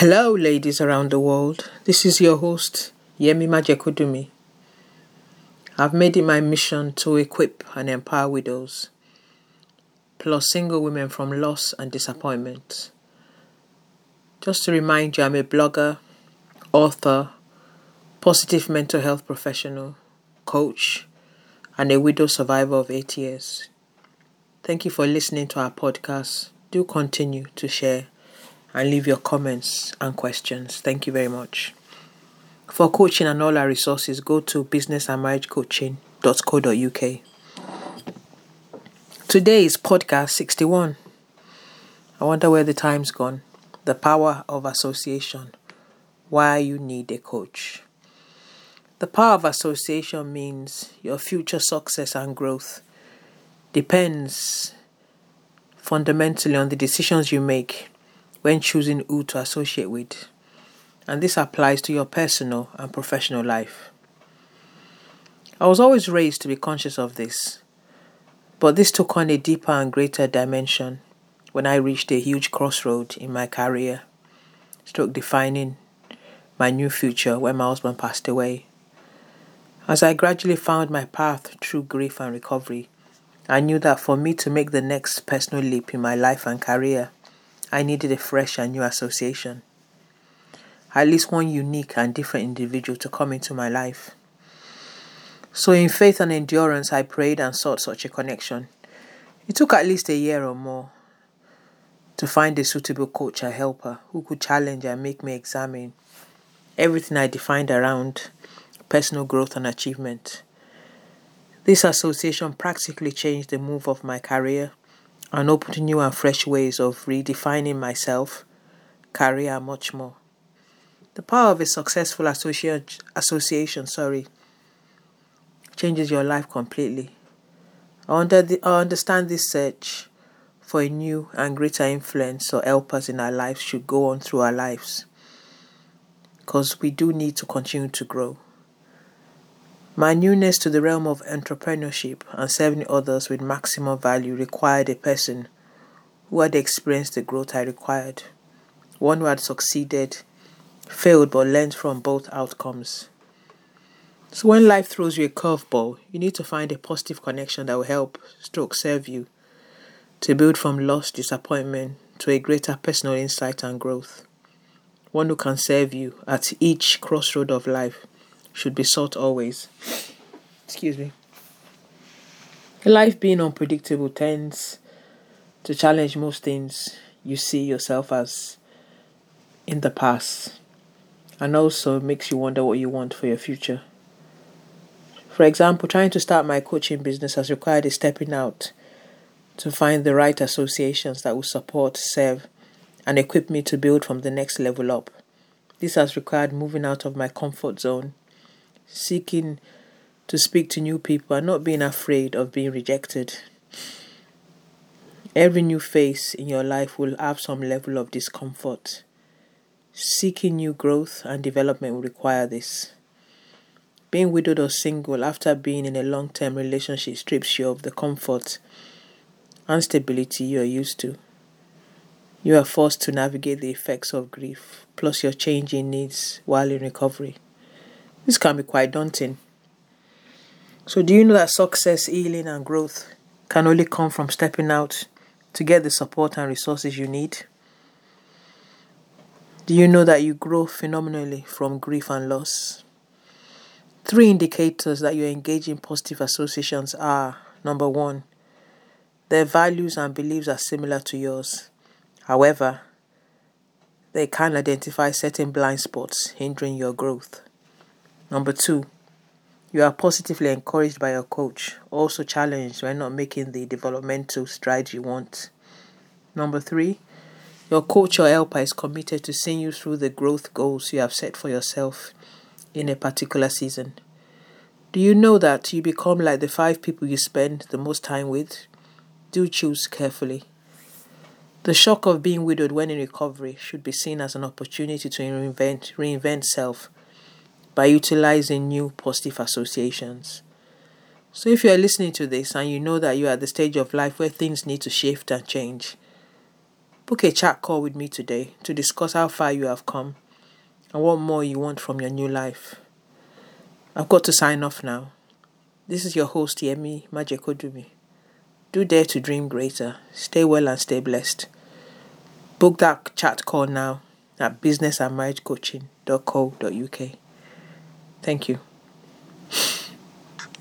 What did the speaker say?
Hello, ladies around the world. This is your host, Yemi Majekodunmi. I've made it my mission to equip and empower widows, plus single women from loss and disappointment. Just to remind you, I'm a blogger, author, positive mental health professional, coach, and a widow survivor of eight years. Thank you for listening to our podcast. Do continue to share and leave your comments and questions. Thank you very much. For coaching and all our resources, go to businessandmarriagecoaching.co.uk. Today is podcast 61. I wonder where the time's gone. The power of association. Why you need a coach. The power of association means your future success and growth depends fundamentally on the decisions you make when choosing who to associate with and this applies to your personal and professional life. I was always raised to be conscious of this, but this took on a deeper and greater dimension when I reached a huge crossroad in my career, stroke defining my new future when my husband passed away. As I gradually found my path through grief and recovery, I knew that for me to make the next personal leap in my life and career, I needed a fresh and new association at least one unique and different individual to come into my life. So, in faith and endurance, I prayed and sought such a connection. It took at least a year or more to find a suitable coach or helper who could challenge and make me examine everything I defined around personal growth and achievement. This association practically changed the move of my career and opened new and fresh ways of redefining myself, career, much more. The power of a successful association, association sorry, changes your life completely. I, under the, I understand this search for a new and greater influence or helpers in our lives should go on through our lives because we do need to continue to grow. My newness to the realm of entrepreneurship and serving others with maximum value required a person who had experienced the growth I required, one who had succeeded failed but learned from both outcomes. So when life throws you a curveball, you need to find a positive connection that will help stroke serve you to build from lost disappointment to a greater personal insight and growth. One who can serve you at each crossroad of life should be sought always. Excuse me. Life being unpredictable tends to challenge most things you see yourself as in the past and also makes you wonder what you want for your future. For example, trying to start my coaching business has required a stepping out to find the right associations that will support, serve, and equip me to build from the next level up. This has required moving out of my comfort zone, seeking to speak to new people, and not being afraid of being rejected. Every new phase in your life will have some level of discomfort. Seeking new growth and development will require this. Being widowed or single after being in a long term relationship strips you of the comfort and stability you are used to. You are forced to navigate the effects of grief, plus your changing needs while in recovery. This can be quite daunting. So, do you know that success, healing, and growth can only come from stepping out to get the support and resources you need? Do you know that you grow phenomenally from grief and loss? Three indicators that you engage in positive associations are number one, their values and beliefs are similar to yours. However, they can identify certain blind spots hindering your growth. Number two, you are positively encouraged by your coach, also challenged when not making the developmental strides you want. Number three, your coach or helper is committed to seeing you through the growth goals you have set for yourself in a particular season. Do you know that you become like the five people you spend the most time with? Do choose carefully. The shock of being widowed when in recovery should be seen as an opportunity to reinvent, reinvent self by utilizing new positive associations. So, if you are listening to this and you know that you are at the stage of life where things need to shift and change, Book a chat call with me today to discuss how far you have come and what more you want from your new life. I've got to sign off now. This is your host, Yemi Majekodunmi. Do dare to dream greater. Stay well and stay blessed. Book that chat call now at businessandmarriagecoaching.co.uk. Thank you.